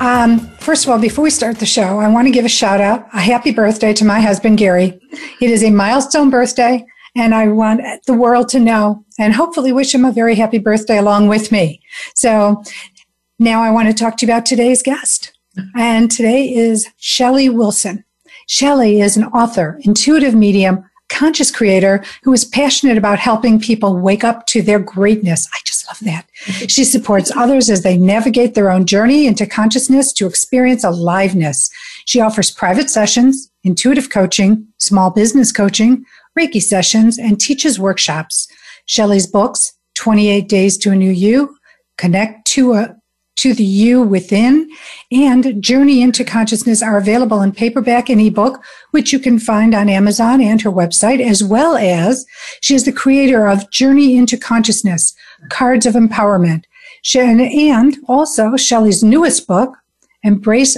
Um, first of all, before we start the show, I want to give a shout out, a happy birthday to my husband, Gary. It is a milestone birthday, and I want the world to know and hopefully wish him a very happy birthday along with me. So now I want to talk to you about today's guest. And today is Shelly Wilson. Shelly is an author, intuitive medium, conscious creator who is passionate about helping people wake up to their greatness. I just love that. She supports others as they navigate their own journey into consciousness to experience aliveness. She offers private sessions, intuitive coaching, small business coaching, Reiki sessions, and teaches workshops. Shelly's books, 28 Days to a New You, Connect to a to the you within and Journey into Consciousness are available in paperback and ebook, which you can find on Amazon and her website, as well as she is the creator of Journey into Consciousness, Cards of Empowerment. And also Shelly's newest book, Embrace,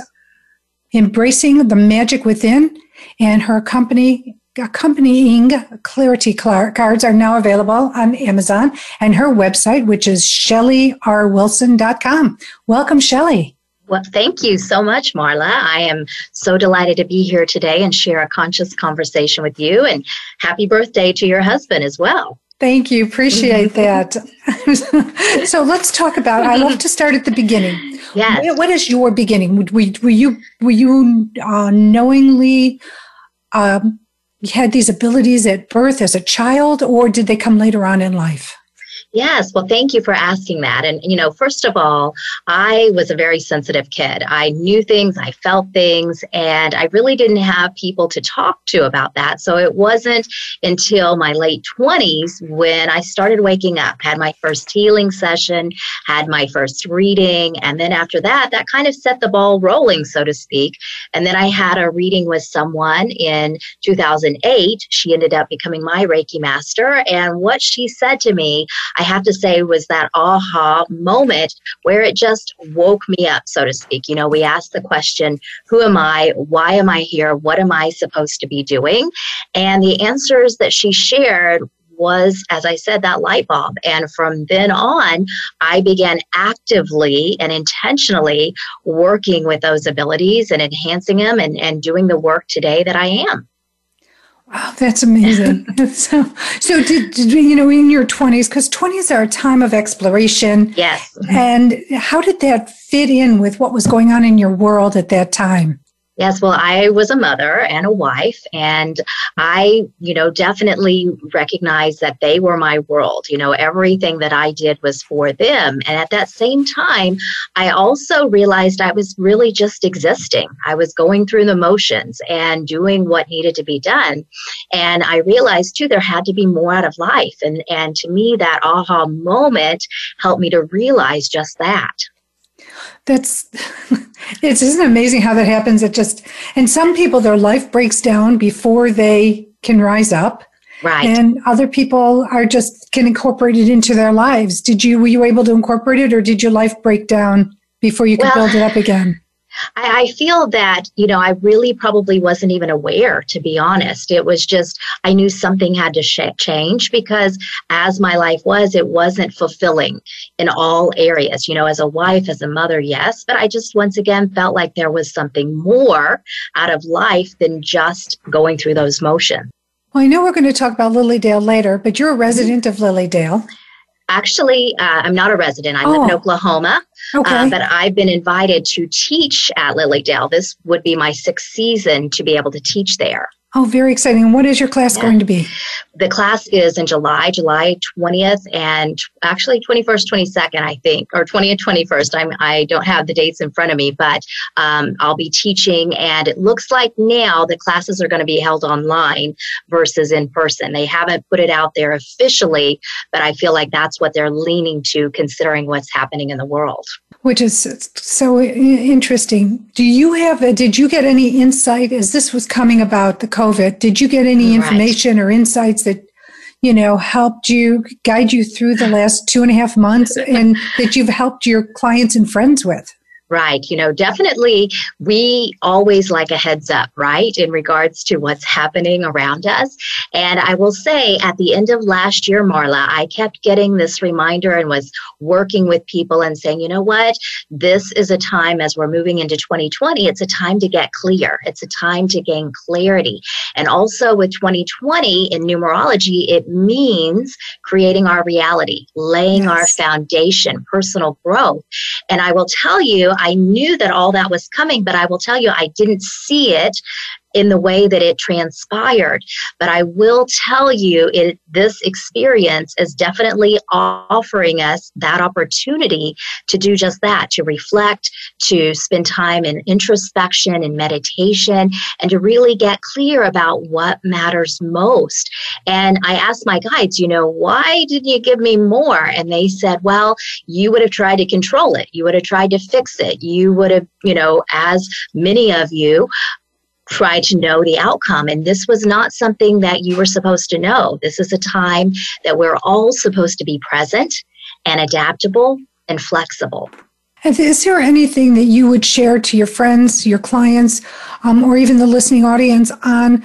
Embracing the Magic Within, and her company, accompanying clarity cards are now available on Amazon and her website, which is shellyrwilson.com. Welcome, Shelly. Well, thank you so much, Marla. I am so delighted to be here today and share a conscious conversation with you. And happy birthday to your husband as well. Thank you. Appreciate that. so let's talk about. I love to start at the beginning. Yes. What is your beginning? Were, you were you uh, knowingly um, had these abilities at birth as a child, or did they come later on in life? Yes, well, thank you for asking that. And, you know, first of all, I was a very sensitive kid. I knew things, I felt things, and I really didn't have people to talk to about that. So it wasn't until my late 20s when I started waking up, had my first healing session, had my first reading, and then after that, that kind of set the ball rolling, so to speak. And then I had a reading with someone in 2008. She ended up becoming my Reiki master. And what she said to me, I have to say was that aha moment where it just woke me up, so to speak. You know, we asked the question, who am I? Why am I here? What am I supposed to be doing? And the answers that she shared was, as I said, that light bulb. And from then on, I began actively and intentionally working with those abilities and enhancing them and, and doing the work today that I am. Wow, that's amazing. so, so did, did, you know in your twenties? Because twenties are a time of exploration. Yes. And how did that fit in with what was going on in your world at that time? Yes, well, I was a mother and a wife, and I, you know, definitely recognized that they were my world. You know, everything that I did was for them. And at that same time, I also realized I was really just existing. I was going through the motions and doing what needed to be done. And I realized too, there had to be more out of life. And, and to me, that aha moment helped me to realize just that that's it's isn't amazing how that happens. It just and some people their life breaks down before they can rise up. Right. And other people are just can incorporate it into their lives. Did you were you able to incorporate it or did your life break down before you could well, build it up again I, I feel that, you know, I really probably wasn't even aware, to be honest. It was just, I knew something had to sh- change because as my life was, it wasn't fulfilling in all areas. You know, as a wife, as a mother, yes, but I just once again felt like there was something more out of life than just going through those motions. Well, I know we're going to talk about Lily Dale later, but you're a resident of Lily Dale. Actually, uh, I'm not a resident. I oh. live in oh. Oklahoma. Okay. Uh, but I've been invited to teach at Lily Dale. This would be my sixth season to be able to teach there. Oh, very exciting. What is your class yeah. going to be? The class is in July, July 20th and actually 21st, 22nd, I think, or 20th, 21st. I'm, I don't have the dates in front of me, but um, I'll be teaching. And it looks like now the classes are going to be held online versus in person. They haven't put it out there officially, but I feel like that's what they're leaning to considering what's happening in the world which is so interesting. Do you have, a, did you get any insight as this was coming about the COVID? Did you get any information right. or insights that, you know, helped you guide you through the last two and a half months and that you've helped your clients and friends with? Right. You know, definitely we always like a heads up, right, in regards to what's happening around us. And I will say at the end of last year, Marla, I kept getting this reminder and was working with people and saying, you know what, this is a time as we're moving into 2020, it's a time to get clear. It's a time to gain clarity. And also with 2020 in numerology, it means creating our reality, laying yes. our foundation, personal growth. And I will tell you, I knew that all that was coming, but I will tell you, I didn't see it in the way that it transpired. But I will tell you, it, this experience is definitely offering us that opportunity to do just that, to reflect, to spend time in introspection and meditation, and to really get clear about what matters most. And I asked my guides, you know, why didn't you give me more? And they said, well, you would have tried to control it. You would have tried to fix it. You would have, you know, as many of you try to know the outcome. And this was not something that you were supposed to know. This is a time that we're all supposed to be present and adaptable and flexible. Is there anything that you would share to your friends, your clients, um, or even the listening audience on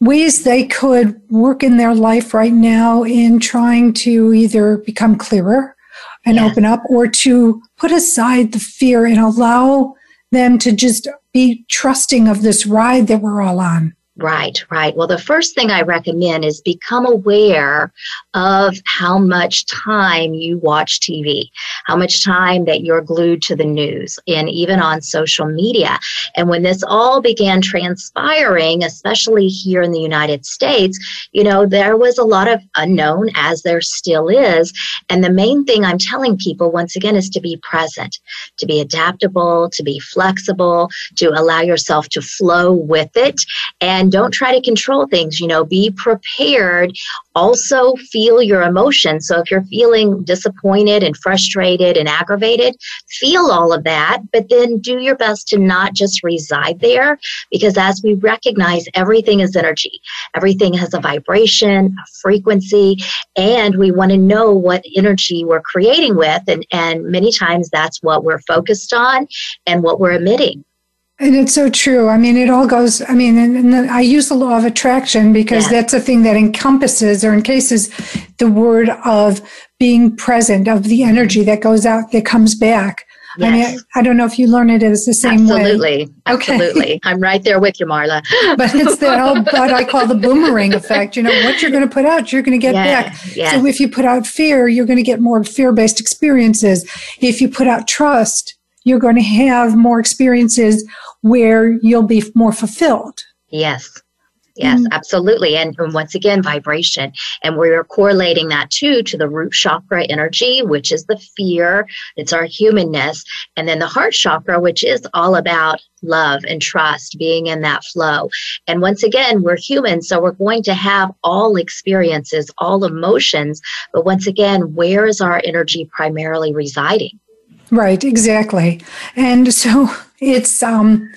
ways they could work in their life right now in trying to either become clearer and open up or to put aside the fear and allow them to just be trusting of this ride that we're all on. Right, right. Well, the first thing I recommend is become aware of how much time you watch TV, how much time that you're glued to the news and even on social media. And when this all began transpiring, especially here in the United States, you know, there was a lot of unknown as there still is. And the main thing I'm telling people once again is to be present, to be adaptable, to be flexible, to allow yourself to flow with it. And and don't try to control things you know be prepared. Also feel your emotions. So if you're feeling disappointed and frustrated and aggravated feel all of that but then do your best to not just reside there because as we recognize everything is energy. Everything has a vibration a frequency and we want to know what energy we're creating with and and many times that's what we're focused on and what we're emitting and it's so true. I mean, it all goes, I mean, and, and I use the law of attraction because yeah. that's a thing that encompasses or encases the word of being present, of the energy that goes out, that comes back. Yes. I mean, I, I, don't know if you learn it as the same absolutely, way. Absolutely. Absolutely. I'm right there with you, Marla. but it's the old, what I call the boomerang effect. You know, what you're going to put out, you're going to get yeah, back. Yes. So if you put out fear, you're going to get more fear based experiences. If you put out trust, you're going to have more experiences where you'll be more fulfilled. Yes. Yes, mm absolutely. And, and, once again, vibration. And we're correlating that too to the root chakra energy, which is the fear, it's our humanness. And then the heart chakra, which is all about love and trust, being in that flow. And once again, we're human, so we're going to have all experiences, all emotions. But once again, where is our energy primarily residing? Right, exactly. And so it's um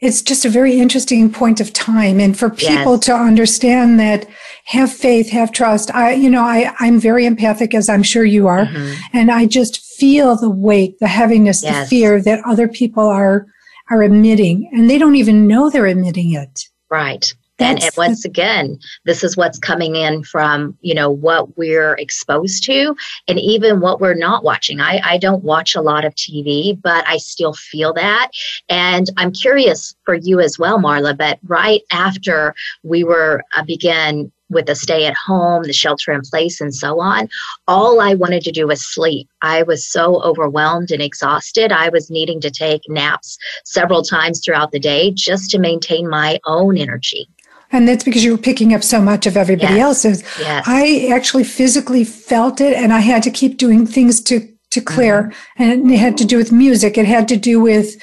it's just a very interesting point of time and for people yes. to understand that have faith have trust i you know i i'm very empathic as i'm sure you are mm-hmm. and i just feel the weight the heaviness yes. the fear that other people are are emitting and they don't even know they're emitting it right and, and, once again this is what's coming in from you know what we're exposed to and even what we're not watching I, I don't watch a lot of tv but i still feel that and i'm curious for you as well marla but right after we were uh, began with the stay at home, the shelter in place, and so on, all I wanted to do was sleep. I was so overwhelmed and exhausted. I was needing to take naps several times throughout the day just to maintain my own energy. And that's because you were picking up so much of everybody Yes. else's. Yes. I actually physically felt it and I had to keep doing things to to clear. And it had to do with music. It had to do with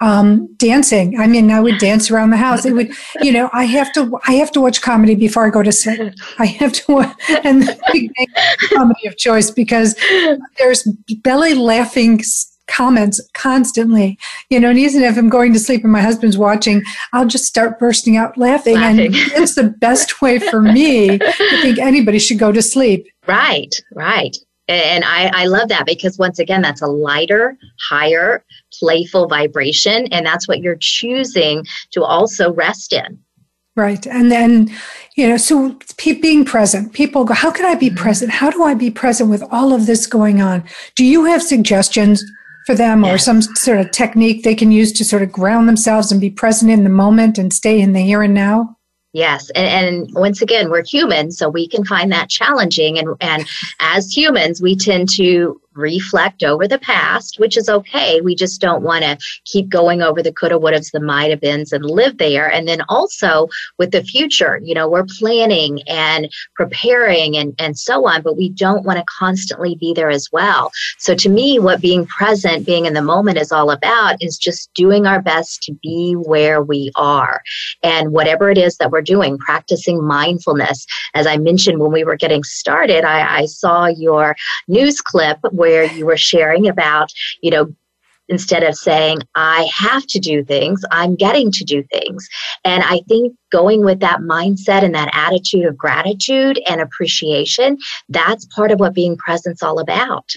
um, dancing. I mean, I would dance around the house. It would, you know, I have to, I have to watch comedy before I go to sleep. I have to, watch, and the big Bang is the comedy of choice because there's belly laughing comments constantly, you know, and even if I'm going to sleep and my husband's watching, I'll just start bursting out laughing. Laughing. And it's the best way for me to think anybody should go to sleep. Right, right. And I, I love that because once again, that's a lighter, higher, playful vibration. And that's what you're choosing to also rest in. Right. And then, you know, so being present, people go, how can I be mm-hmm. present? How do I be present with all of this going on? Do you have suggestions for them or some sort of technique they can use to sort of ground themselves and be present in the moment and stay in the here and now? Yes. And, and once again, we're humans, so we can find that challenging. And, and as humans, we tend to reflect over the past, which is okay. We just don't want to keep going over the coulda, wouldas, the might have beens and live there. And then also with the future, you know, we're planning and preparing and, and so on, but we don't want to constantly be there as well. So to me, what being present, being in the moment is all about is just doing our best to be where we are. And whatever it is that we're doing, practicing mindfulness. As I mentioned when we were getting started, I, I saw your news clip where you were sharing about, you know, instead of saying, I have to do things, I'm getting to do things. And I think going with that mindset and that attitude of gratitude and appreciation, that's part of what being present's all about.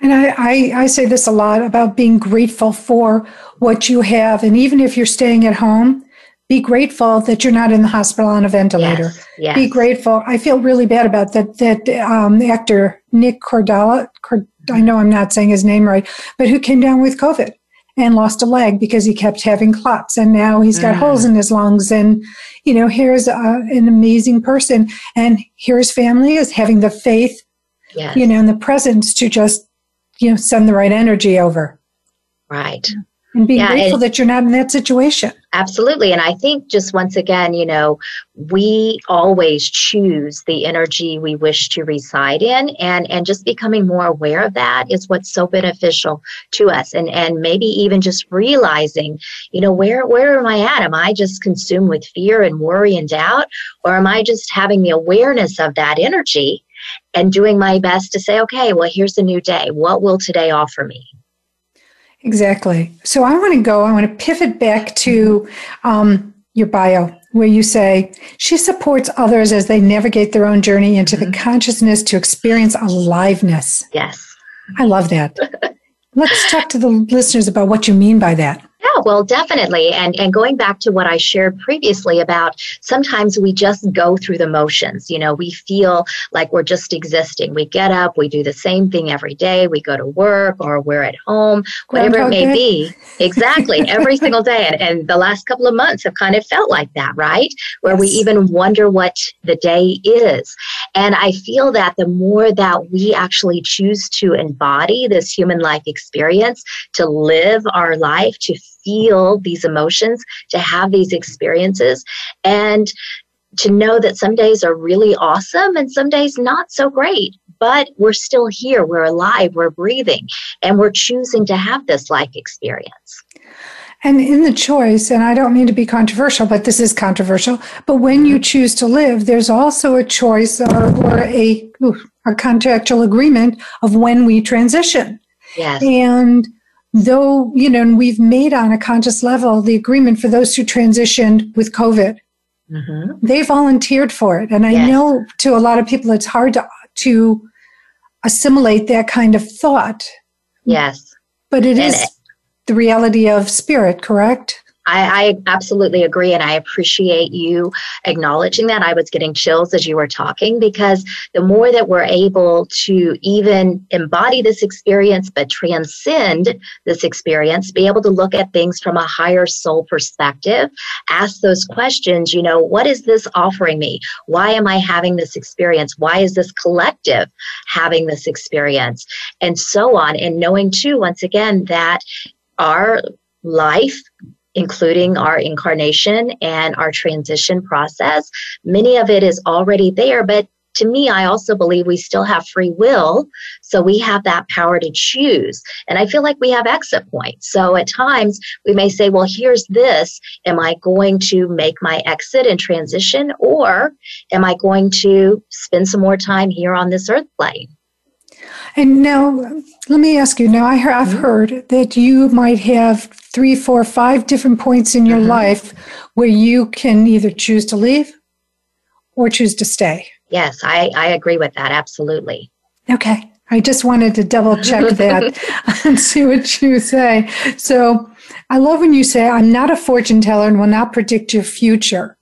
And I, I, I say this a lot about being grateful for what you have. And even if you're staying at home, be grateful that you're not in the hospital on a ventilator. Yes. yes. Be grateful. I feel really bad about that. That um, actor Nick Cordala, Cord, I know I'm not saying his name right, but who came down with COVID and lost a leg because he kept having clots, and now he's got Mm. holes in his lungs. And you know, here's an amazing person, and here his family is having the faith, yes. you know, and the presence to just you know send the right energy over right. And be Yeah, grateful and- that you're not in that situation. Absolutely. And I think just once again, you know, we always choose the energy we wish to reside in and and just becoming more aware of that is what's so beneficial to us. And and maybe even just realizing, you know, where where am I at? Am I just consumed with fear and worry and doubt? Or am I just having the awareness of that energy and doing my best to say, okay, well, here's a new day. What will today offer me? Exactly. So I want to go, I want to pivot back to um, your bio, where you say she supports others as they navigate their own journey into the consciousness to experience aliveness. Yes. I love that. Let's talk to the listeners about what you mean by that. Yeah, well, definitely. And and going back to what I shared previously about sometimes we just go through the motions. You know, we feel like we're just existing. We get up, we do the same thing every day. We go to work or we're at home, whatever it may Day. be. Exactly, every single day. And, and the last couple of months have kind of felt like that, right? Where we even wonder what the day is. And I feel that the more that we actually choose to embody this human life experience, to live our life, to feel these emotions, to have these experiences, and to know that some days are really awesome and some days not so great. But we're still here, we're alive, we're breathing, and we're choosing to have this life experience. And in the choice, and I don't mean to be controversial, but this is controversial, but when you choose to live, there's also a choice or, or a, ooh, a contractual agreement of when we transition. Yes. And though, you know, and we've made on a conscious level the agreement for those who transitioned with COVID, hmm they volunteered for it. And I Yes. know to a lot of people it's hard to, to assimilate that kind of thought, Yes. but it And- is the reality of spirit, correct? I, I absolutely agree, and I appreciate you acknowledging that. I was getting chills as you were talking because the more that we're able to even embody this experience, but transcend this experience, be able to look at things from a higher soul perspective, ask those questions, you know, what is this offering me? Why am I having this experience? Why is this collective having this experience? And so on. And knowing, too, once again, that our life including our incarnation and our transition process. Many of it is already there, but to me, I also believe we still have free will. So we have that power to choose. And I feel like we have exit points. So at times we may say, well, here's this. Am I going to make my exit and transition? Or am I going to spend some more time here on this earth plane? And now, let me ask you. Now, I have mm-hmm. heard that you might have three, four, five different points in your mm-hmm. life where you can either choose to leave or choose to stay. Yes, I, I agree with that. Absolutely. Okay. I just wanted to double check that and see what you say. So I love when you say, I'm not a fortune teller and will not predict your future.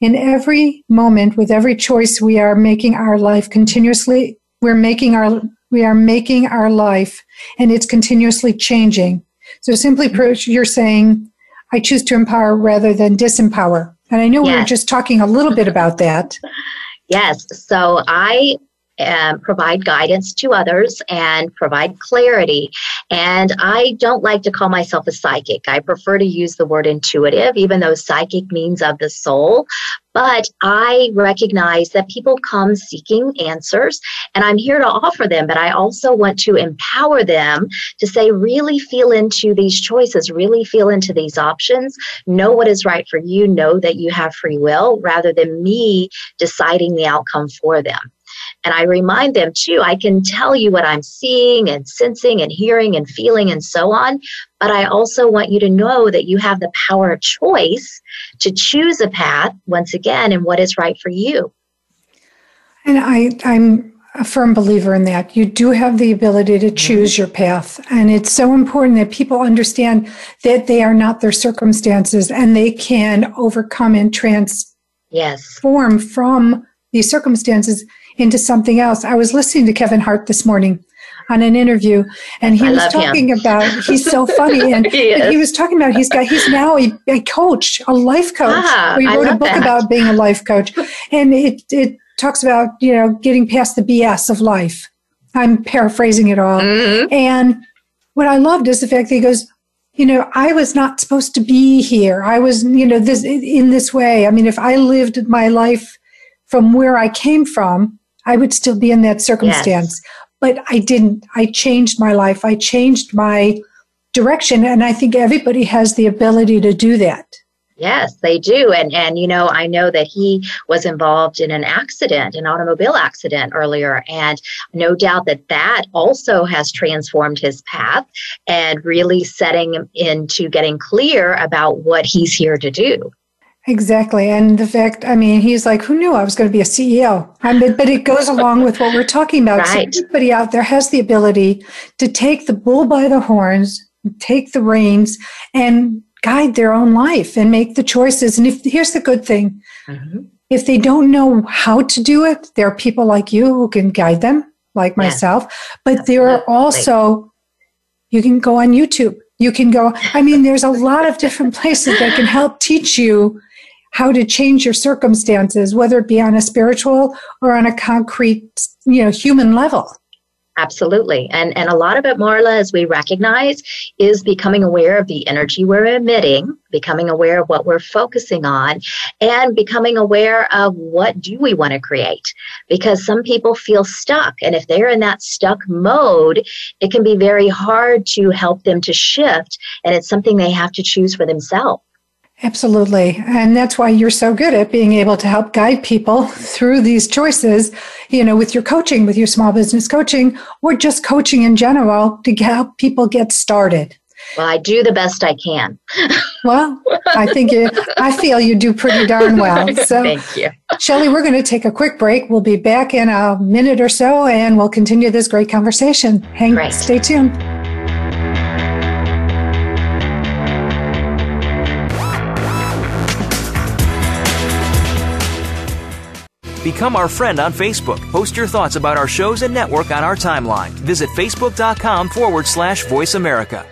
In every moment, with every choice, we are making our life continuously, we're making our, we are making our life and it's continuously changing. So simply, mm-hmm. you're saying, I choose to empower rather than disempower. And I know yes. we were just talking a little bit about that. Yes. So I um, provide guidance to others and provide clarity. And I don't like to call myself a psychic. I prefer to use the word intuitive, even though psychic means of the soul. But I recognize that people come seeking answers, and I'm here to offer them. But I also want to empower them to say, really feel into these choices, really feel into these options, know what is right for you, know that you have free will, rather than me deciding the outcome for them. And I remind them too, I can tell you what I'm seeing and sensing and hearing and feeling and so on. But I also want you to know that you have the power of choice to choose a path once again and what is right for you. And I, I'm a firm believer in that. You do have the ability to mm-hmm. choose your path. And it's so important that people understand that they are not their circumstances and they can overcome and transform yes. from these circumstances into something else. I was listening to Kevin Hart this morning on an interview and he I was talking him. about he's so funny and he, he, was talking about he's got he's now a, a coach a life coach ah, he wrote a book that. about being a life coach and it it talks about you know getting past the bs of life i'm paraphrasing it all mm-hmm. and what i loved is the fact that he goes you know i was not supposed to be here i was you know this in this way i mean if i lived my life from where i came from I would still be in that circumstance. Yes. But I didn't. I changed my life. I changed my direction. And I think everybody has the ability to do that. Yes, they do. And and you know, I know that he was involved in an accident, an automobile accident earlier, and no doubt that that also has transformed his path and really setting him into getting clear about what he's here to do. Exactly. And the fact, I mean, he's like, who knew I was going to be a CEO? I mean, but it goes along with what we're talking about. Right. So everybody out there has the ability to take the bull by the horns, take the reins, and guide their own life and make the choices. And if here's the good thing mm-hmm. if they don't know how to do it, there are people like you who can guide them, like myself. But Absolutely. there are also, you can go on YouTube. You can go, I mean, there's a lot of different places that can help teach you how to change your circumstances, whether it be on a spiritual or on a concrete, you know, human level. Absolutely. And and a lot of it, Marla, as we recognize, is becoming aware of the energy we're emitting, becoming aware of what we're focusing on, and becoming aware of what do we want to create. Because some people feel stuck. And if they're in that stuck mode, it can be very hard to help them to shift. And it's something they have to choose for themselves. Absolutely. And that's why you're so good at being able to help guide people through these choices, you know, with your coaching, with your small business coaching, or just coaching in general to help people get started. Well, I do the best I can. well, I think you, I feel you do pretty darn well. So, thank you. Shelly, we're going to take a quick break. We'll be back in a minute or so and we'll continue this great conversation. Hang, great. stay tuned. Become our friend on Facebook. Post your thoughts about our shows and network on our timeline. Visit facebook.com forward slash voice America.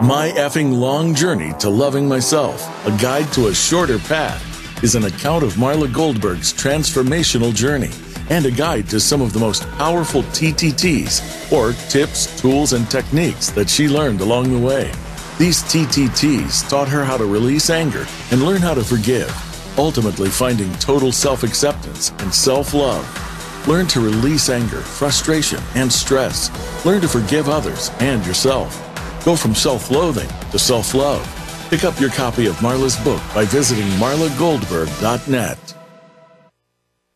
My effing long journey to loving myself, a guide to a shorter path, is an account of Marla Goldberg's transformational journey and a guide to some of the most powerful TTTs or tips, tools, and techniques that she learned along the way. These TTTs taught her how to release anger and learn how to forgive, ultimately finding total self acceptance and self love. Learn to release anger, frustration, and stress. Learn to forgive others and yourself. Go from self loathing to self love. Pick up your copy of Marla's book by visiting marlagoldberg.net.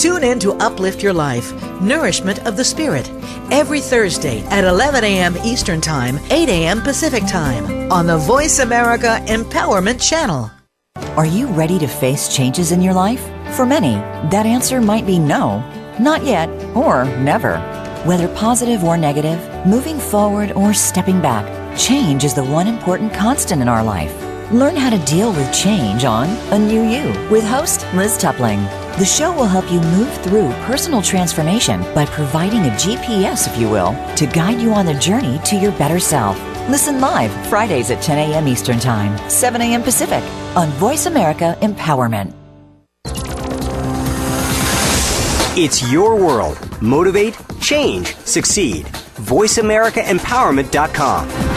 Tune in to Uplift Your Life Nourishment of the Spirit every Thursday at 11 a.m. Eastern Time, 8 a.m. Pacific Time on the Voice America Empowerment Channel. Are you ready to face changes in your life? For many, that answer might be no, not yet, or never. Whether positive or negative, moving forward or stepping back, change is the one important constant in our life. Learn how to deal with change on A New You with host Liz Tupling. The show will help you move through personal transformation by providing a GPS, if you will, to guide you on the journey to your better self. Listen live Fridays at 10 a.m. Eastern Time, 7 a.m. Pacific on Voice America Empowerment. It's your world. Motivate, change, succeed. VoiceAmericaEmpowerment.com.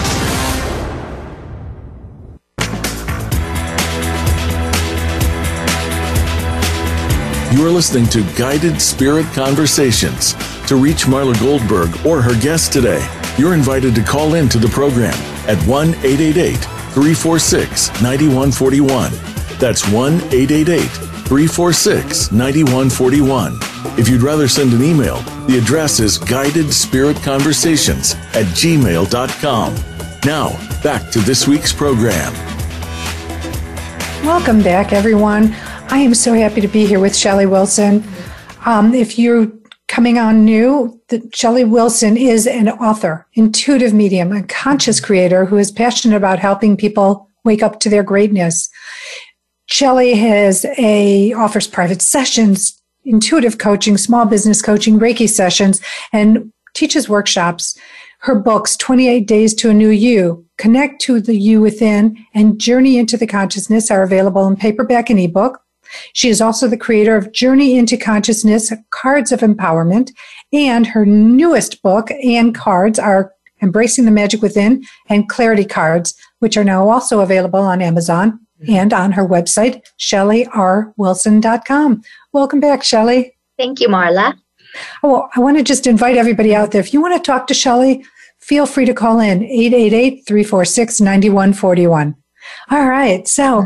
You are listening to Guided Spirit Conversations. To reach Marla Goldberg or her guest today, you're invited to call in to the program at 1 888 346 9141. That's 1 888 346 9141. If you'd rather send an email, the address is guidedspiritconversations at gmail.com. Now, back to this week's program. Welcome back, everyone. I am so happy to be here with Shelly Wilson. Um, if you're coming on new, Shelly Wilson is an author, intuitive medium, a conscious creator who is passionate about helping people wake up to their greatness. Shelly has a offers private sessions, intuitive coaching, small business coaching, Reiki sessions, and teaches workshops. Her books, 28 Days to a New You, Connect to the You Within, and Journey into the Consciousness are available in paperback and ebook. She is also the creator of Journey into Consciousness, Cards of Empowerment, and her newest book and cards are Embracing the Magic Within and Clarity Cards, which are now also available on Amazon mm-hmm. and on her website, shellyrwilson.com. Welcome back, Shelly. Thank you, Marla. Oh, I want to just invite everybody out there. If you want to talk to Shelly, feel free to call in 888 346 9141. All right, so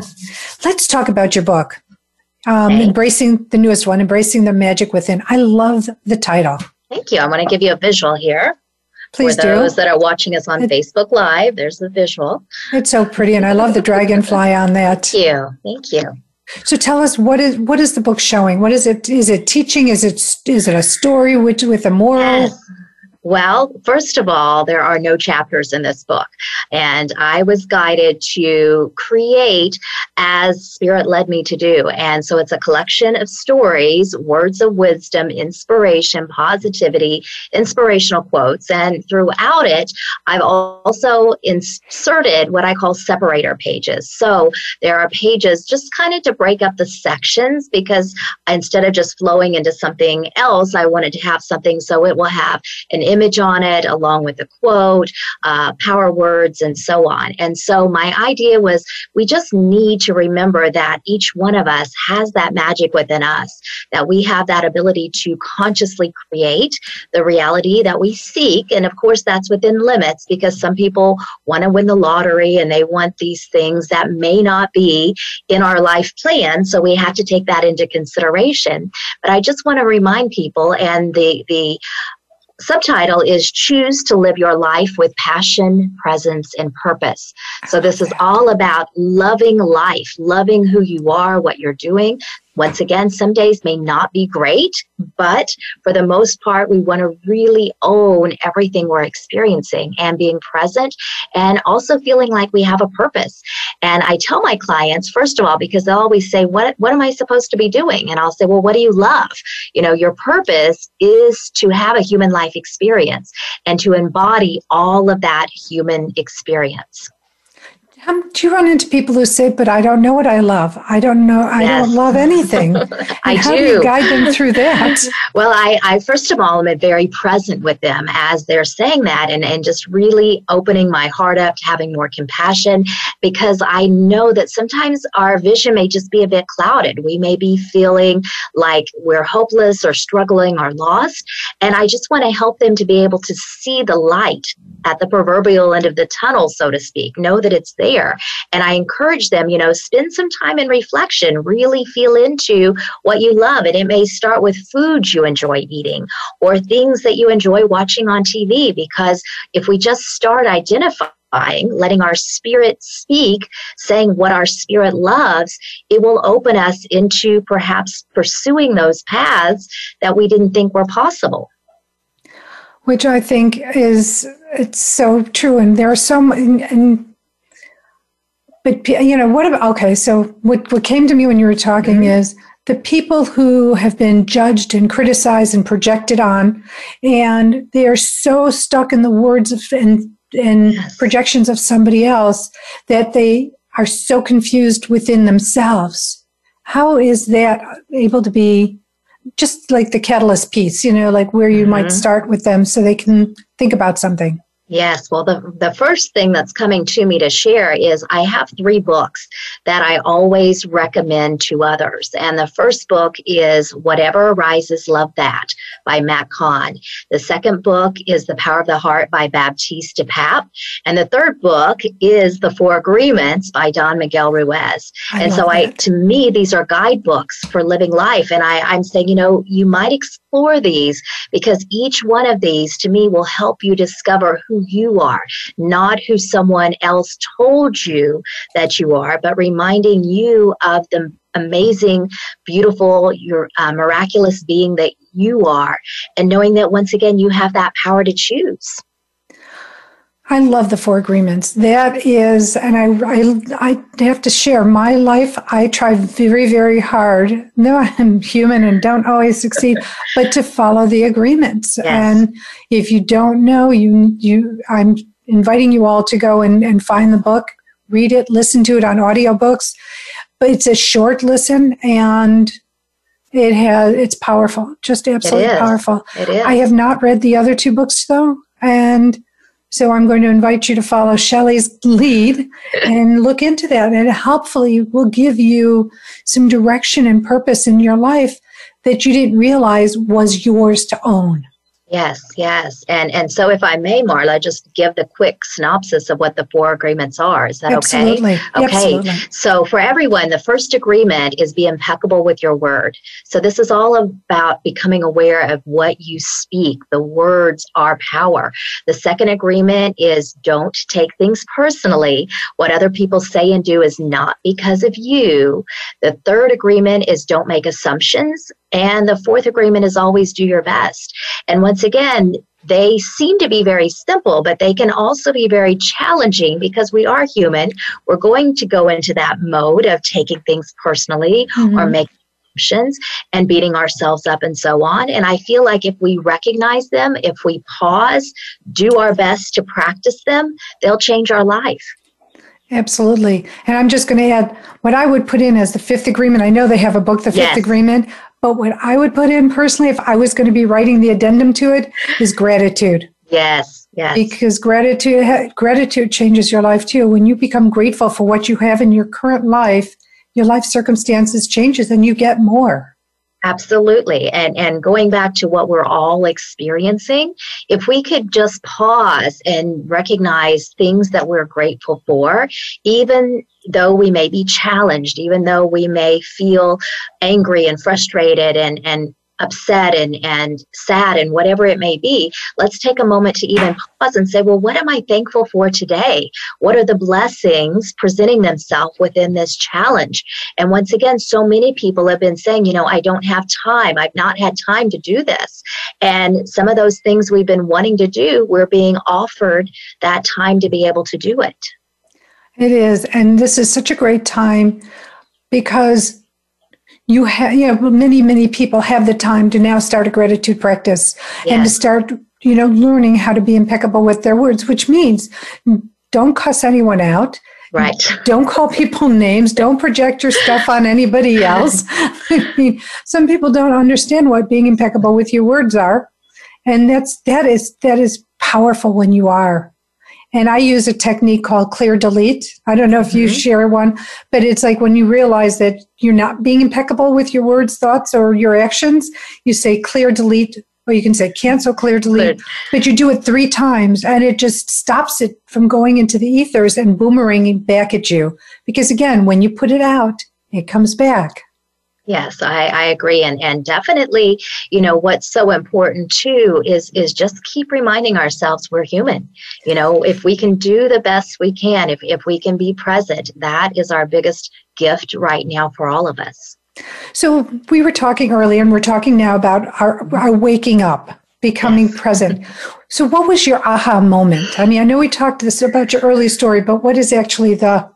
let's talk about your book. Um, okay. Embracing the newest one, Embracing the Magic Within. I love the title. Thank you. I want to give you a visual here. Please For do. those that are watching us on it, Facebook Live, there's the visual. It's so pretty, and I love the dragonfly on that. Thank you. Thank you. So tell us what is what is the book showing? What is it? Is it teaching? Is it is it a story with with a moral? Yes. Well, first of all, there are no chapters in this book. And I was guided to create as Spirit led me to do. And so it's a collection of stories, words of wisdom, inspiration, positivity, inspirational quotes. And throughout it, I've also inserted what I call separator pages. So there are pages just kind of to break up the sections because instead of just flowing into something else, I wanted to have something so it will have an image image on it, along with a quote, uh, power words, and so on. And so my idea was we just need to remember that each one of us has that magic within us, that we have that ability to consciously create the reality that we seek. And of course, that's within limits because some people want to win the lottery and they want these things that may not be in our life plan. So we have to take that into consideration. But I just want to remind people and the, the subtitle is Choose to Live Your Life with Passion, Presence, and Purpose. So, this is all about loving life, loving who you are, what you're doing. Once again, some days may not be great, but for the most part, we want to really own everything we're experiencing and being present and also feeling like we have a purpose. And I tell my clients, first of all, because they'll always say, what, what am I supposed to be doing? And I'll say, well, what do you love? You know, your purpose is to have a human life experience and to embody all of that human experience. Do you run into people who say, "But I don't know what I love. I don't know. I yes. don't love anything." I how do. do you guide them through that? well, I, I first of all am very present with them as they're saying that, and and just really opening my heart up to having more compassion, because I know that sometimes our vision may just be a bit clouded. We may be feeling like we're hopeless or struggling or lost, and I just want to help them to be able to see the light at the proverbial end of the tunnel, so to speak. Know that it's there there. And I encourage them, you know, spend some time in reflection, really feel into what you love. And it may start with foods you enjoy eating or things that you enjoy watching on TV, because if we just start identifying, letting our spirit speak, saying what our spirit loves, it will open us into perhaps pursuing those paths that we didn't think were possible. Which I think is it's so true, and there are so many, and but you know what about okay? So what what came to me when you were talking mm-hmm. is the people who have been judged and criticized and projected on, and they are so stuck in the words of and and yes. projections of somebody else that they are so confused within themselves. How is that able to be just like the catalyst piece, you know, like where you mm-hmm. might start with them so they can think about something? Yes, well, the, the first thing that's coming to me to share is I have three books that I always recommend to others. And the first book is Whatever Arises, Love That by Matt Kahn. The second book is The Power of the Heart by Baptist de Pape. And the third book is The Four Agreements by Don Miguel Ruiz. I and so that. I, to me, these are guidebooks for living life. And I, I'm saying, you know, you might explore these because each one of these to me will help you discover who you are, not who someone else told you that you are, but reminding you of the amazing, beautiful, your uh, miraculous being that you are, and knowing that once again you have that power to choose. I love the four agreements. That is, and I, I, I have to share my life. I try very, very hard. No, I'm human and don't always succeed, but to follow the agreements. Yes. And if you don't know, you, you, I'm inviting you all to go and, and find the book, read it, listen to it on audiobooks. But it's a short listen and it has, it's powerful, just absolutely it powerful. It is. I have not read the other two books though. And so I'm going to invite you to follow Shelly's lead and look into that. And hopefully will give you some direction and purpose in your life that you didn't realize was yours to own. Yes, yes. And and so if I may, Marla, just give the quick synopsis of what the four agreements are. Is that Absolutely. okay? Okay. Absolutely. So for everyone, the first agreement is be impeccable with your word. So this is all about becoming aware of what you speak. The words are power. The second agreement is don't take things personally. What other people say and do is not because of you. The third agreement is don't make assumptions and the fourth agreement is always do your best. And once again, they seem to be very simple, but they can also be very challenging because we are human. We're going to go into that mode of taking things personally mm-hmm. or making assumptions and beating ourselves up and so on. And I feel like if we recognize them, if we pause, do our best to practice them, they'll change our life. Absolutely. And I'm just going to add what I would put in as the fifth agreement. I know they have a book, The Fifth yes. Agreement, but what I would put in personally, if I was going to be writing the addendum to it, is gratitude. Yes, yes. Because gratitude gratitude changes your life too. When you become grateful for what you have in your current life, your life circumstances changes and you get more. Absolutely. And and going back to what we're all experiencing, if we could just pause and recognize things that we're grateful for, even though we may be challenged, even though we may feel angry and frustrated and and upset and, and sad and whatever it may be, let's take a moment to even pause and say, well, what am I thankful for today? What are the blessings presenting themselves within this challenge? And once again, so many people have been saying, you know, I don't have time. I've not had time to do this. And some of those things we've been wanting to do, we're being offered that time to be able to do it. It is. And this is such a great time because you have, you know, many, many people have the time to now start a gratitude practice and to start, you know, learning how to be impeccable with their words, which means don't cuss anyone out. Right. Don't call people names. Don't project your stuff on anybody else. I mean, some people don't understand what being impeccable with your words are. And that's, that is, that is powerful when you are. And I use a technique called clear delete. I don't know if you mm-hmm. share one, but it's like when you realize that you're not being impeccable with your words, thoughts, or your actions, you say clear delete, or you can say cancel, clear, delete. But you do it three times and it just stops it from going into the ethers and boomeranging back at you. Because again, when you put it out, it comes back. Yes, I, I agree. And and definitely, you know, what's so important too is is just keep reminding ourselves we're human. You know, if we can do the best we can, if if we can be present, that is our biggest gift right now for all of us. So we were talking earlier and we're talking now about our, our waking up, becoming yes. present. So what was your aha moment? I mean, I know we talked this about your early story, but what is actually the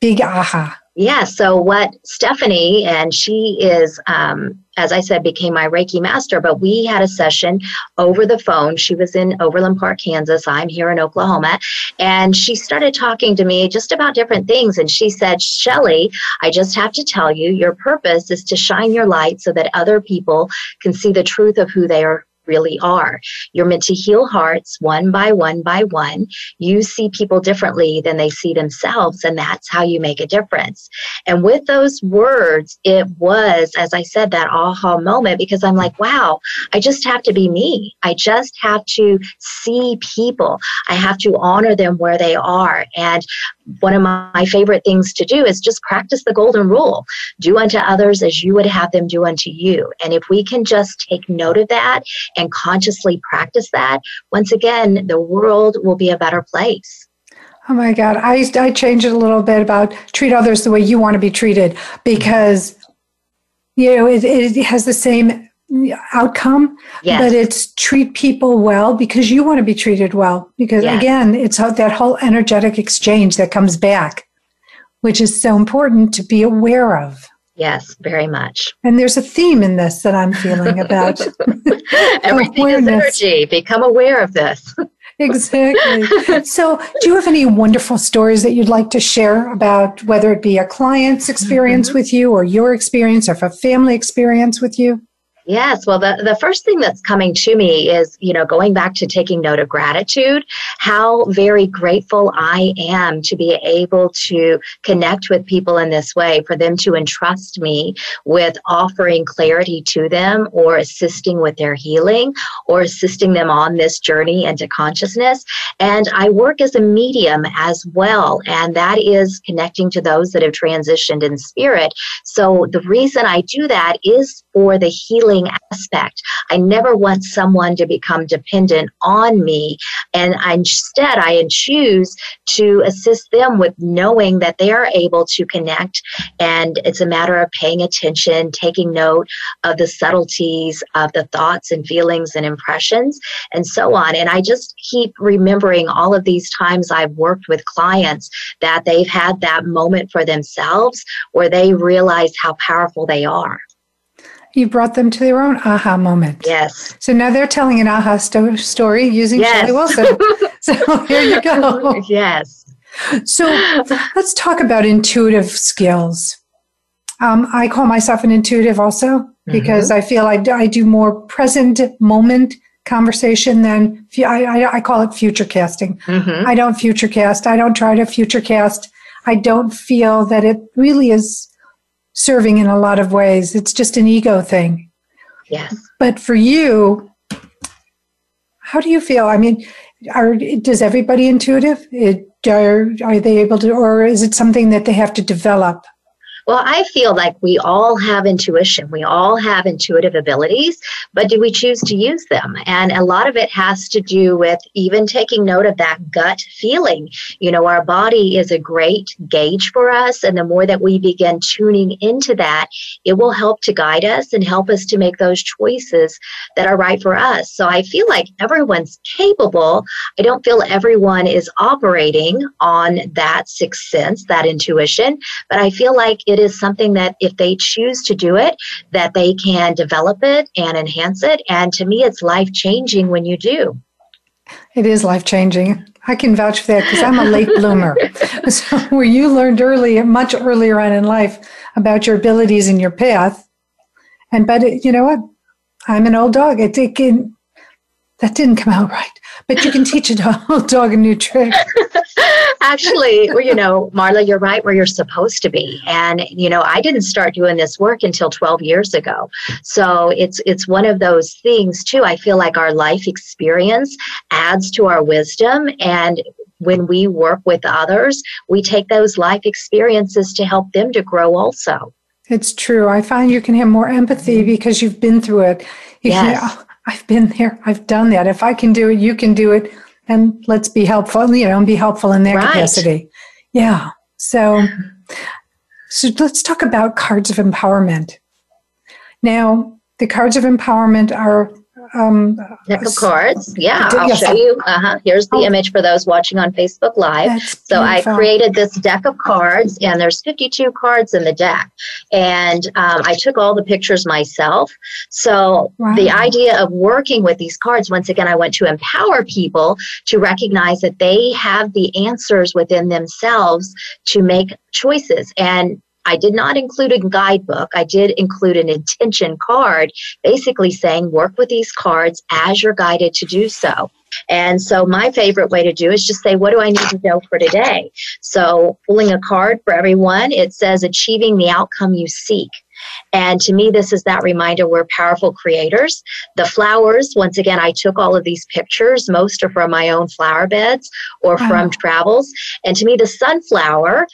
big aha? Yeah, so what Stephanie, and she is, um, as I said, became my Reiki master, but we had a session over the phone. She was in Overland Park, Kansas. I'm here in Oklahoma. And she started talking to me just about different things. And she said, Shelly, I just have to tell you, your purpose is to shine your light so that other people can see the truth of who they are really are. You're meant to heal hearts one by one by one. You see people differently than they see themselves, and that's how you make a difference. And with those words, it was, as I said, that aha moment because I'm like, wow, I just have to be me. I just have to see people. I have to honor them where they are. And one of my favorite things to do is just practice the golden rule do unto others as you would have them do unto you. And if we can just take note of that and consciously practice that, once again, the world will be a better place. Oh my God. I, I changed it a little bit about treat others the way you want to be treated because, you know, it, it has the same outcome, yes. but it's treat people well because you want to be treated well. Because yes. again, it's that whole energetic exchange that comes back, which is so important to be aware of. Yes, very much. And there's a theme in this that I'm feeling about everything is energy. Become aware of this. exactly. So, do you have any wonderful stories that you'd like to share about whether it be a client's experience mm-hmm. with you or your experience or a family experience with you? Yes. Well, the, the first thing that's coming to me is, you know, going back to taking note of gratitude, how very grateful I am to be able to connect with people in this way, for them to entrust me with offering clarity to them or assisting with their healing or assisting them on this journey into consciousness. And I work as a medium as well. And that is connecting to those that have transitioned in spirit. So the reason I do that is for the healing healing aspect. I never want someone to become dependent on me. And instead, I choose to assist them with knowing that they are able to connect. And it's a matter of paying attention, taking note of the subtleties of the thoughts and feelings and impressions, and so on. And I just keep remembering all of these times I've worked with clients that they've had that moment for themselves where they realize how powerful they are you brought them to their own aha moment. Yes. So now they're telling an aha sto- story using yes. Shelly Wilson. so here you go. Yes. So let's talk about intuitive skills. Um, I call myself an intuitive also because mm-hmm. I feel I, I do more present moment conversation than I, I, I call it future casting. Mm-hmm. I don't future cast. I don't try to future cast. I don't feel that it really is serving in a lot of ways. It's just an ego thing. Yes. But for you, how do you feel? I mean, are does everybody intuitive? It, are, are they able to, or is it something that they have to develop? Well, I feel like we all have intuition. We all have intuitive abilities, but do we choose to use them? And a lot of it has to do with even taking note of that gut feeling. You know, our body is a great gauge for us. And the more that we begin tuning into that, it will help to guide us and help us to make those choices that are right for us. So I feel like everyone's capable. I don't feel everyone is operating on that sixth sense, that intuition, but I feel like it is something that if they choose to do it, that they can develop it and enhance it. And to me, it's life changing when you do. It is life changing. I can vouch for that because I'm a late bloomer. So where you learned early, much earlier on in life, about your abilities and your path, and but it, you know what? I'm an old dog. It, it can, that didn't come out right, but you can teach a old dog a new trick. Actually, you know, Marla, you're right where you're supposed to be. And, you know, I didn't start doing this work until 12 years ago. So it's it's one of those things too. I feel like our life experience adds to our wisdom and when we work with others, we take those life experiences to help them to grow also. It's true. I find you can have more empathy because you've been through it. You yes. Can, oh, I've been there. I've done that. If I can do it, you can do it and let's be helpful, you know, and be helpful in that right. capacity. Yeah. So, so let's talk about cards of empowerment. Now, the cards of empowerment are um, deck of cards. Yeah, I'll show you. Uh-huh. Here's the oh. image for those watching on Facebook Live. so I created this deck of cards, and there's 52 cards in the deck. And um, I took all the pictures myself. So wow. the idea of working with these cards, once again, I went to empower people to recognize that they have the answers within themselves to make choices. And I did not include a guidebook. I did include an intention card, basically saying work with these cards as you're guided to do so. And so my favorite way to do is just say, what do I need to know for today? So pulling a card for everyone, it says achieving the outcome you seek. And to me, this is that reminder we're powerful creators. The flowers, once again, I took all of these pictures. Most are from my own flower beds or wow. from travels. And to me, the sunflower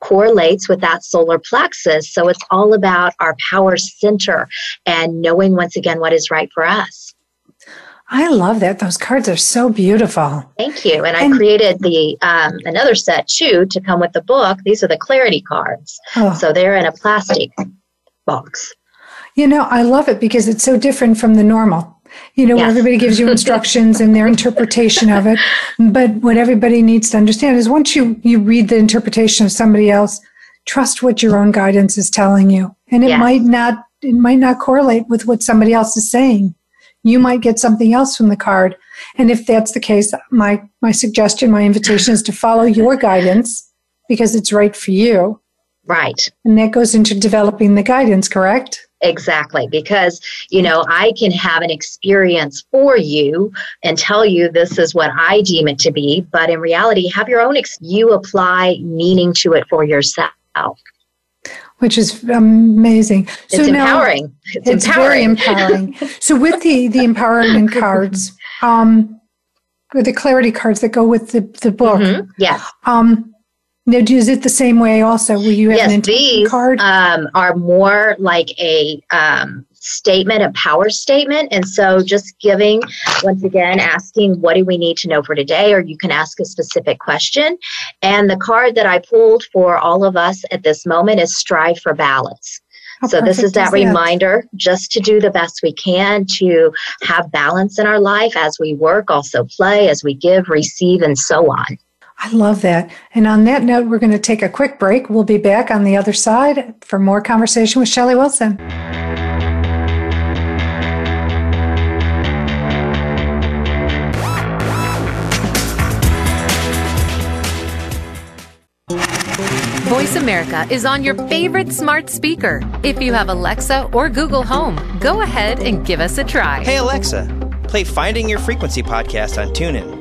correlates with that solar plexus. So it's all about our power center and knowing once again what is right for us. I love that. Those cards are so beautiful. Thank you. And, and I created the um, another set too to come with the book. These are the clarity cards. Oh. So they're in a plastic box. You know, I love it because it's so different from the normal you know, yes. everybody gives you instructions and their interpretation of it. But what everybody needs to understand is once you, you read the interpretation of somebody else, trust what your own guidance is telling you. And it yes. might not, it might not correlate with what somebody else is saying. You might get something else from the card. And if that's the case, my, my suggestion, my invitation is to follow your guidance because it's right for you. Right. And that goes into developing the guidance, correct? Exactly, because you know, I can have an experience for you and tell you this is what I deem it to be, but in reality, have your own, ex- you apply meaning to it for yourself. Which is amazing. So it's empowering. Now, it's, it's empowering. very empowering. so with the, the empowerment cards, um, with the clarity cards that go with the, the book. Mm-hmm. Yes. Um, now, is it the same way also? Will you have yes, an these card? Um, are more like a um, statement, a power statement. And so just giving, once again, asking what do we need to know for today, or you can ask a specific question. And the card that I pulled for all of us at this moment is Strive for Balance. How so this is that is reminder that? just to do the best we can to have balance in our life as we work, also play, as we give, receive, and so on. I love that. And on that note, we're going to take a quick break. We'll be back on the other side for more conversation with Shelly Wilson. Voice America is on your favorite smart speaker. If you have Alexa or Google Home, go ahead and give us a try. Hey, Alexa, play Finding Your Frequency podcast on TuneIn.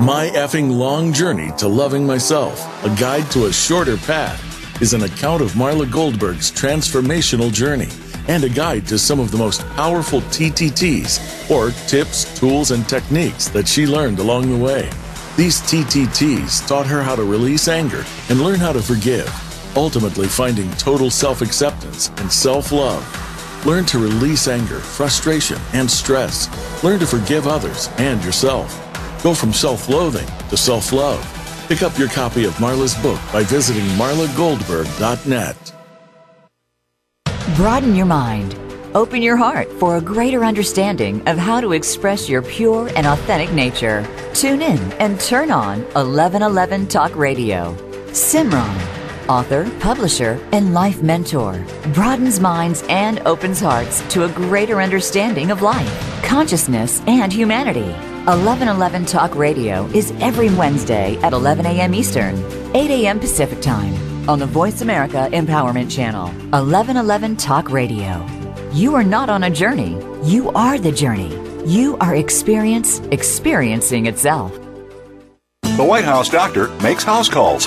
My Effing Long Journey to Loving Myself, a guide to a shorter path, is an account of Marla Goldberg's transformational journey and a guide to some of the most powerful TTTs, or tips, tools, and techniques that she learned along the way. These TTTs taught her how to release anger and learn how to forgive. ultimately finding total self acceptance and self love. Learn to release anger, frustration, and stress. Learn to forgive others and yourself. Go from self loathing to self love. Pick up your copy of Marla's book by visiting marlagoldberg.net. Broaden your mind. Open your heart for a greater understanding of how to express your pure and authentic nature. Tune in and turn on 1111 Talk Radio. Simran, author, publisher, and life mentor, broadens minds and opens hearts to a greater understanding of life, consciousness, and humanity. 1111 Talk Radio is every Wednesday at 11 a.m. Eastern, 8 a.m. Pacific Time on the Voice America Empowerment Channel. 1111 Talk Radio. You are not on a journey, you are the journey. You are experience experiencing itself. The White House doctor makes house calls.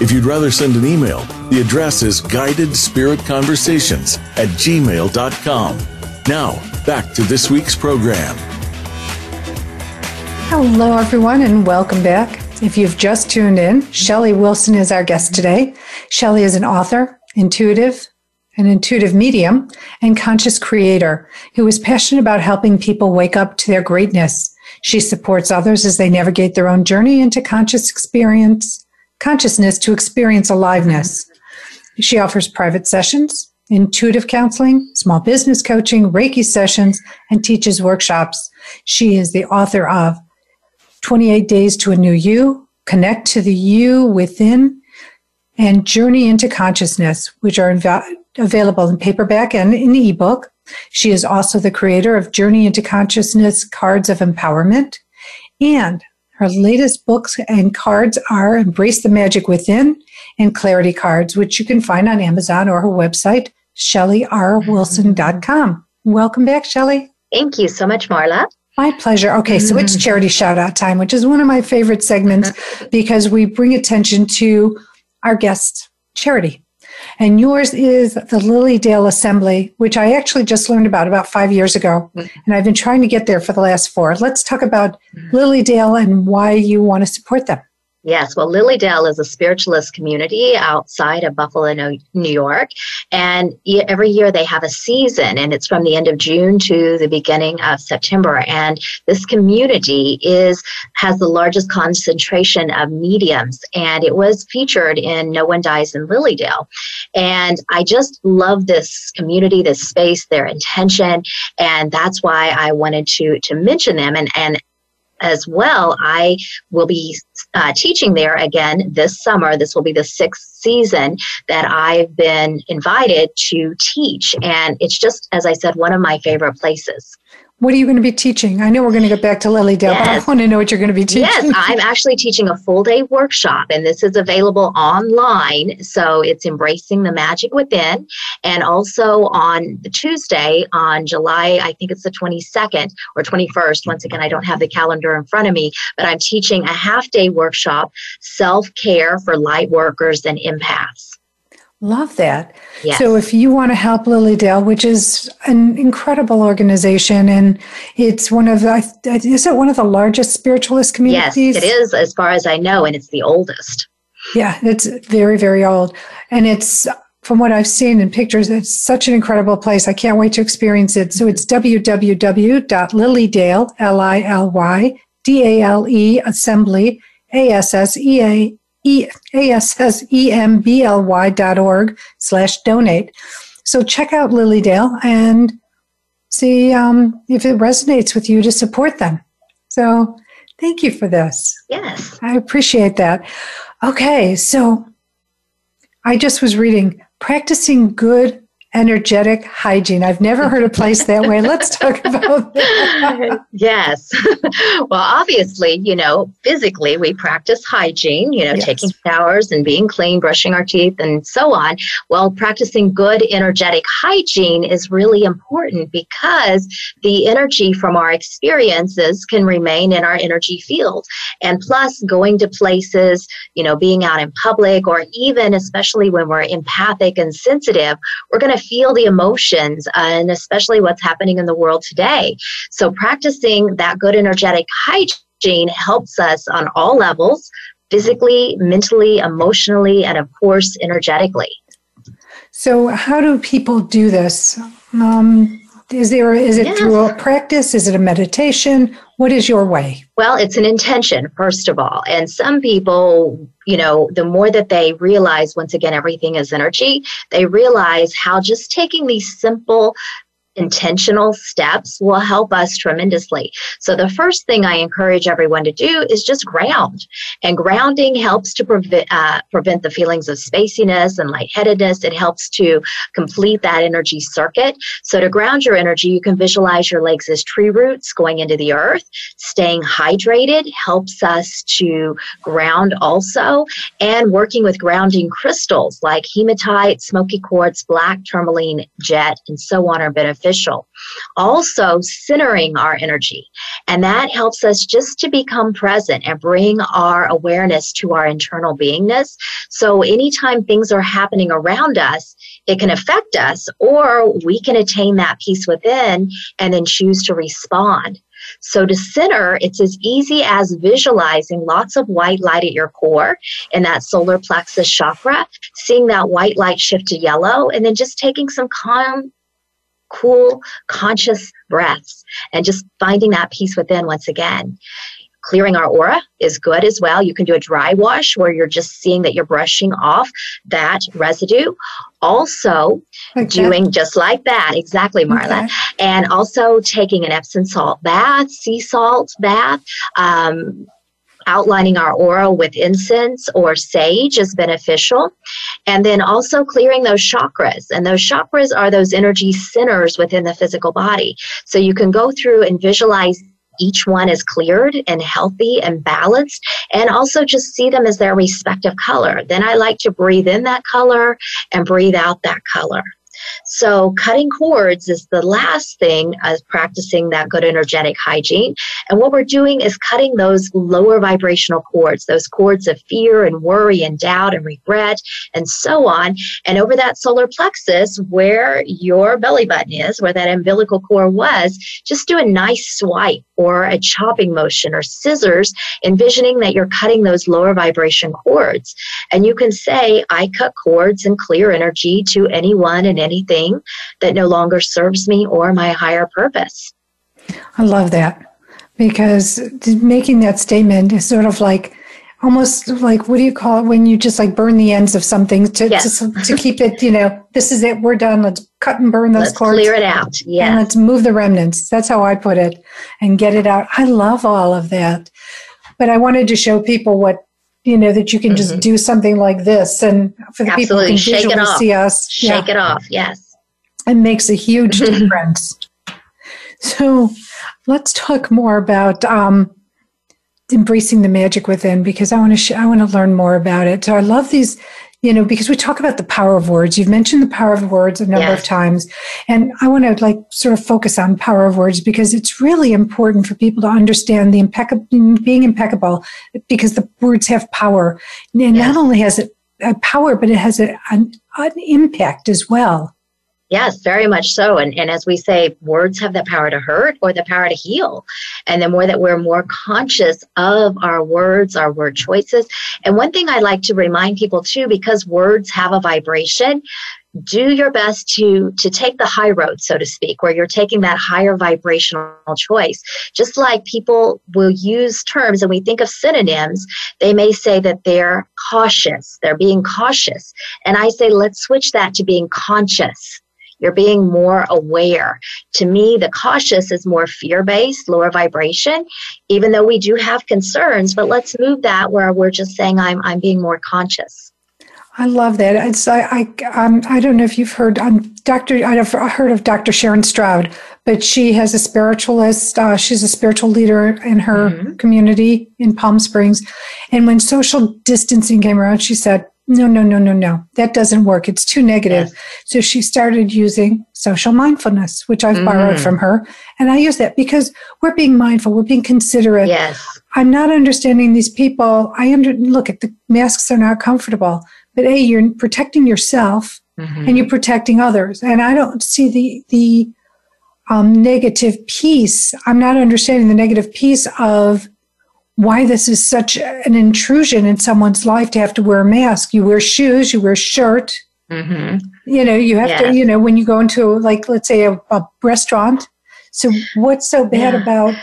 If you'd rather send an email, the address is guidedspiritconversations at gmail.com. Now, back to this week's program. Hello, everyone, and welcome back. If you've just tuned in, Shelly Wilson is our guest today. Shelly is an author, intuitive, an intuitive medium, and conscious creator who is passionate about helping people wake up to their greatness. She supports others as they navigate their own journey into conscious experience, consciousness to experience aliveness. She offers private sessions, intuitive counseling, small business coaching, Reiki sessions, and teaches workshops. She is the author of 28 Days to a New You, Connect to the You Within, and Journey into Consciousness, which are inv- available in paperback and in ebook. She is also the creator of Journey into Consciousness Cards of Empowerment. And her latest books and cards are Embrace the Magic Within and Clarity Cards, which you can find on Amazon or her website, ShellyRWilson.com. Welcome back, Shelly. Thank you so much, Marla. My pleasure. Okay, so it's mm. charity shout out time, which is one of my favorite segments because we bring attention to our guests' charity. And yours is the Lilydale Assembly, which I actually just learned about about five years ago. Mm-hmm. And I've been trying to get there for the last four. Let's talk about mm-hmm. Lilydale and why you want to support them. Yes, well, Lilydale is a spiritualist community outside of Buffalo, New York. And every year they have a season, and it's from the end of June to the beginning of September. And this community is has the largest concentration of mediums, and it was featured in No One Dies in Lilydale. And I just love this community, this space, their intention, and that's why I wanted to to mention them and and as well, I will be uh, teaching there again this summer. This will be the sixth season that I've been invited to teach. And it's just, as I said, one of my favorite places. What are you going to be teaching? I know we're going to get back to Lilydale, yes. but I want to know what you're going to be teaching. Yes, I'm actually teaching a full day workshop, and this is available online. So it's Embracing the Magic Within. And also on Tuesday, on July, I think it's the 22nd or 21st. Once again, I don't have the calendar in front of me, but I'm teaching a half day workshop, Self Care for Light Workers and Empaths. Love that. Yes. So if you want to help Lilydale, which is an incredible organization and it's one of the, is it one of the largest spiritualist communities? Yes, it is as far as I know, and it's the oldest. Yeah, it's very, very old. And it's, from what I've seen in pictures, it's such an incredible place. I can't wait to experience it. So it's www.lilydale, L-I-L-Y, D-A-L-E, assembly, A-S-S-E-A, E A S S E M B L Y dot org slash donate. So check out Lilydale and see um, if it resonates with you to support them. So thank you for this. Yes. I appreciate that. Okay, so I just was reading practicing good energetic hygiene. I've never heard a place that way. Let's talk about that. yes. well, obviously, you know, physically we practice hygiene, you know, yes. taking showers and being clean, brushing our teeth, and so on. Well, practicing good energetic hygiene is really important because the energy from our experiences can remain in our energy field. And plus, going to places, you know, being out in public, or even especially when we're empathic and sensitive, we're going to feel the emotions and especially what's happening in the world today. So practicing that good energetic hygiene helps us on all levels physically, mentally, emotionally, and of course, energetically. So, how do people do this? Um, is there is it yes. through a practice? Is it a meditation? What is your way? Well, it's an intention, first of all. And some people, you know, the more that they realize, once again, everything is energy, they realize how just taking these simple intentional steps will help us tremendously. So the first thing I encourage everyone to do is just ground. And grounding helps to prevent uh, prevent the feelings of spaciness and lightheadedness. It helps to complete that energy circuit. So to ground your energy, you can visualize your legs as tree roots going into the earth. Staying hydrated helps us to ground also. And working with grounding crystals like hematite, smoky quartz, black tourmaline, jet, and so on are beneficial beneficial. Also, centering our energy. And that helps us just to become present and bring our awareness to our internal beingness. So, anytime things are happening around us, it can affect us, or we can attain that peace within and then choose to respond. So to center, it's as easy as visualizing lots of white light at your core in that solar plexus chakra, seeing that white light shift to yellow, and then just taking some calm, cool, conscious breaths and just finding that peace within once again. Clearing our aura is good as well. You can do a dry wash where you're just seeing that you're brushing off that residue. Also, okay. doing just like that, exactly, Marla. Okay. And also taking an Epsom salt bath, sea salt bath, um, outlining our aura with incense or sage is beneficial. And then also clearing those chakras. And those chakras are those energy centers within the physical body. So you can go through and visualize each one is cleared and healthy and balanced, and also just see them as their respective color. Then I like to breathe in that color and breathe out that color. So, cutting cords is the last thing as practicing that good energetic hygiene. And what we're doing is cutting those lower vibrational cords, those cords of fear and worry and doubt and regret and so on. And over that solar plexus, where your belly button is, where that umbilical cord was, just do a nice swipe or a chopping motion or scissors, envisioning that you're cutting those lower vibration cords. And you can say, I cut cords and clear energy to anyone and anything that no longer serves me or my higher purpose. I love that. Because making that statement is sort of like almost like what do you call it when you just like burn the ends of something to yes. to, to, keep it you know this is it we're done let's cut and burn those let's cords. clear it out yeah and let's move the remnants. That's how i put it and get it out. I love all of that. But i wanted to show people what you know that you can just mm-hmm. do something like this and for the Absolutely. people who can Shake visually see us shake yeah, it off yes it makes a huge difference so let's talk more about um, embracing the magic within because I want to sh- I want to learn more about it. So I love these, you know, because we talk about the power of words. You've mentioned the power of words a number of times, and I want to like sort of focus on power of words because it's really important for people to understand the impeccable being impeccable because the words have power. And not only has it a power, but it has a, an, an impact as well. Yes, very much so. And, and as we say, words have the power to hurt or the power to heal. And the more that we're more conscious of our words, our word choices. And one thing I like to remind people too, because words have a vibration, do your best to to take the high road so to speak where you're taking that higher vibrational choice just like people will use terms and we think of synonyms they may say that they're cautious they're being cautious and i say let's switch that to being conscious you're being more aware. To me, the cautious is more fear based, lower vibration, even though we do have concerns, but let's move that where we're just saying, I'm, I'm being more conscious. I love that. It's I I um, I don't know if you've heard um, Dr. I've heard of Dr. Sharon Stroud, but she has a spiritualist. Uh, she's a spiritual leader in her mm-hmm. community in Palm Springs, and when social distancing came around, she said, "No, no, no, no, no. That doesn't work. It's too negative." Yes. So she started using social mindfulness, which I've mm-hmm. borrowed from her, and I use that because we're being mindful, we're being considerate. Yes. I'm not understanding these people. I under, look at the masks are not comfortable but a you're protecting yourself mm-hmm. and you're protecting others and i don't see the the um, negative piece i'm not understanding the negative piece of why this is such an intrusion in someone's life to have to wear a mask you wear shoes you wear a shirt mm-hmm. you know you have yes. to you know when you go into like let's say a, a restaurant so what's so bad yeah. about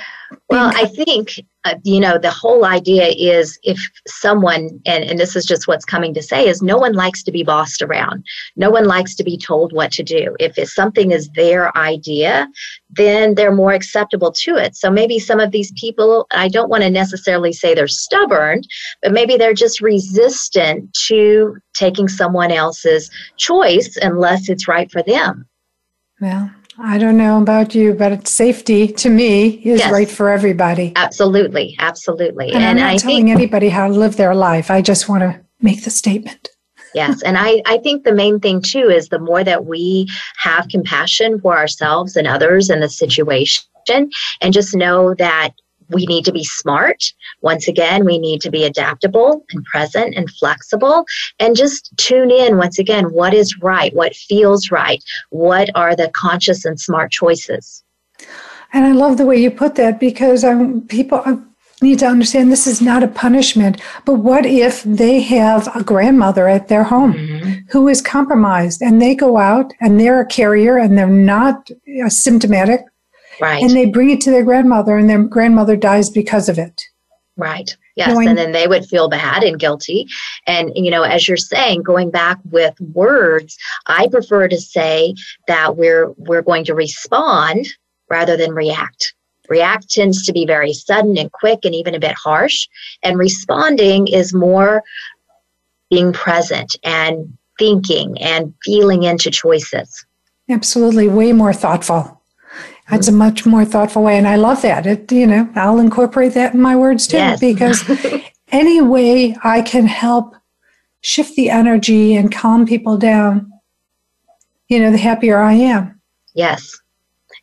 well i think uh, you know, the whole idea is if someone, and, and this is just what's coming to say, is no one likes to be bossed around. No one likes to be told what to do. If something is their idea, then they're more acceptable to it. So maybe some of these people, I don't want to necessarily say they're stubborn, but maybe they're just resistant to taking someone else's choice unless it's right for them. Well, I don't know about you, but safety to me is yes. right for everybody. Absolutely, absolutely. And, and I'm not I telling think, anybody how to live their life. I just want to make the statement. yes, and I, I think the main thing too is the more that we have compassion for ourselves and others in the situation, and just know that we need to be smart. Once again, we need to be adaptable and present and flexible and just tune in once again what is right, what feels right, what are the conscious and smart choices. And I love the way you put that because um, people need to understand this is not a punishment. But what if they have a grandmother at their home mm-hmm. who is compromised and they go out and they're a carrier and they're not uh, symptomatic Right. And they bring it to their grandmother, and their grandmother dies because of it. Right. Yes. Knowing, and then they would feel bad and guilty. And, you know, as you're saying, going back with words, I prefer to say that we're we're going to respond rather than react. React tends to be very sudden and quick and even a bit harsh. And responding is more being present and thinking and feeling into choices. Absolutely. Way more thoughtful. That's a much more thoughtful way. And I love that. It, you know, I'll incorporate that in my words too, yes. because any way I can help shift the energy and calm people down, you know, the happier I am. Yes.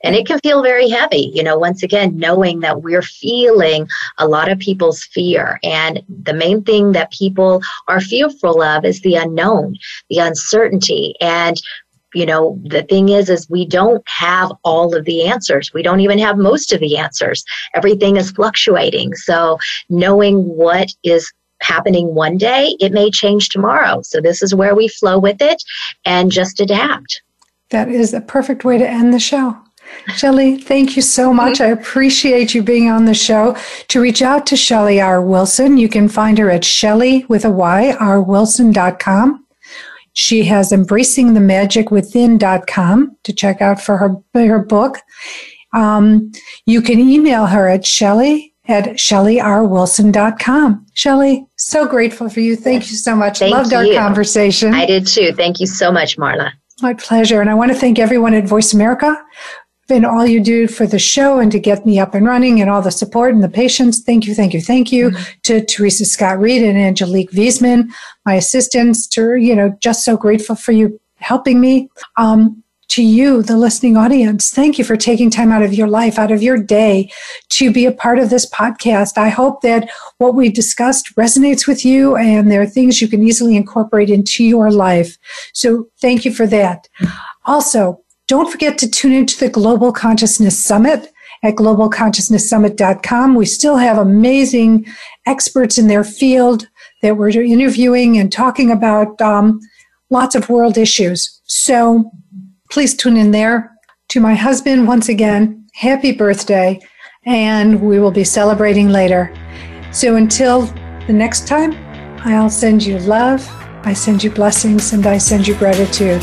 And it can feel very heavy, you know, once again, knowing that we're feeling a lot of people's fear. And the main thing that people are fearful of is the unknown, the uncertainty. And you know the thing is is we don't have all of the answers we don't even have most of the answers everything is fluctuating so knowing what is happening one day it may change tomorrow so this is where we flow with it and just adapt that is a perfect way to end the show Shelly, thank you so much. Mm-hmm. I appreciate you being on the show. To reach out to Shelly R. Wilson, you can find her at Shelly with a Y, R. She has embracingthemagicwithin.com to check out for her, her book. Um, you can email her at Shelly at shellyrwilson.com. Shelly, so grateful for you. Thank you so much. Thank Loved you. our conversation. I did too. Thank you so much, Marla. My pleasure. And I want to thank everyone at Voice America and all you do for the show and to get me up and running and all the support and the patience. Thank you, thank you, thank you mm-hmm. to Teresa Scott Reed and Angelique Wiesman, my assistants, to, you know, just so grateful for you helping me. Um, to you, the listening audience, thank you for taking time out of your life, out of your day to be a part of this podcast. I hope that what we discussed resonates with you and there are things you can easily incorporate into your life. So thank you for that. Also, don't forget to tune into the Global Consciousness Summit at globalconsciousnesssummit.com. We still have amazing experts in their field that we're interviewing and talking about um, lots of world issues. So please tune in there. To my husband, once again, happy birthday, and we will be celebrating later. So until the next time, I'll send you love, I send you blessings, and I send you gratitude.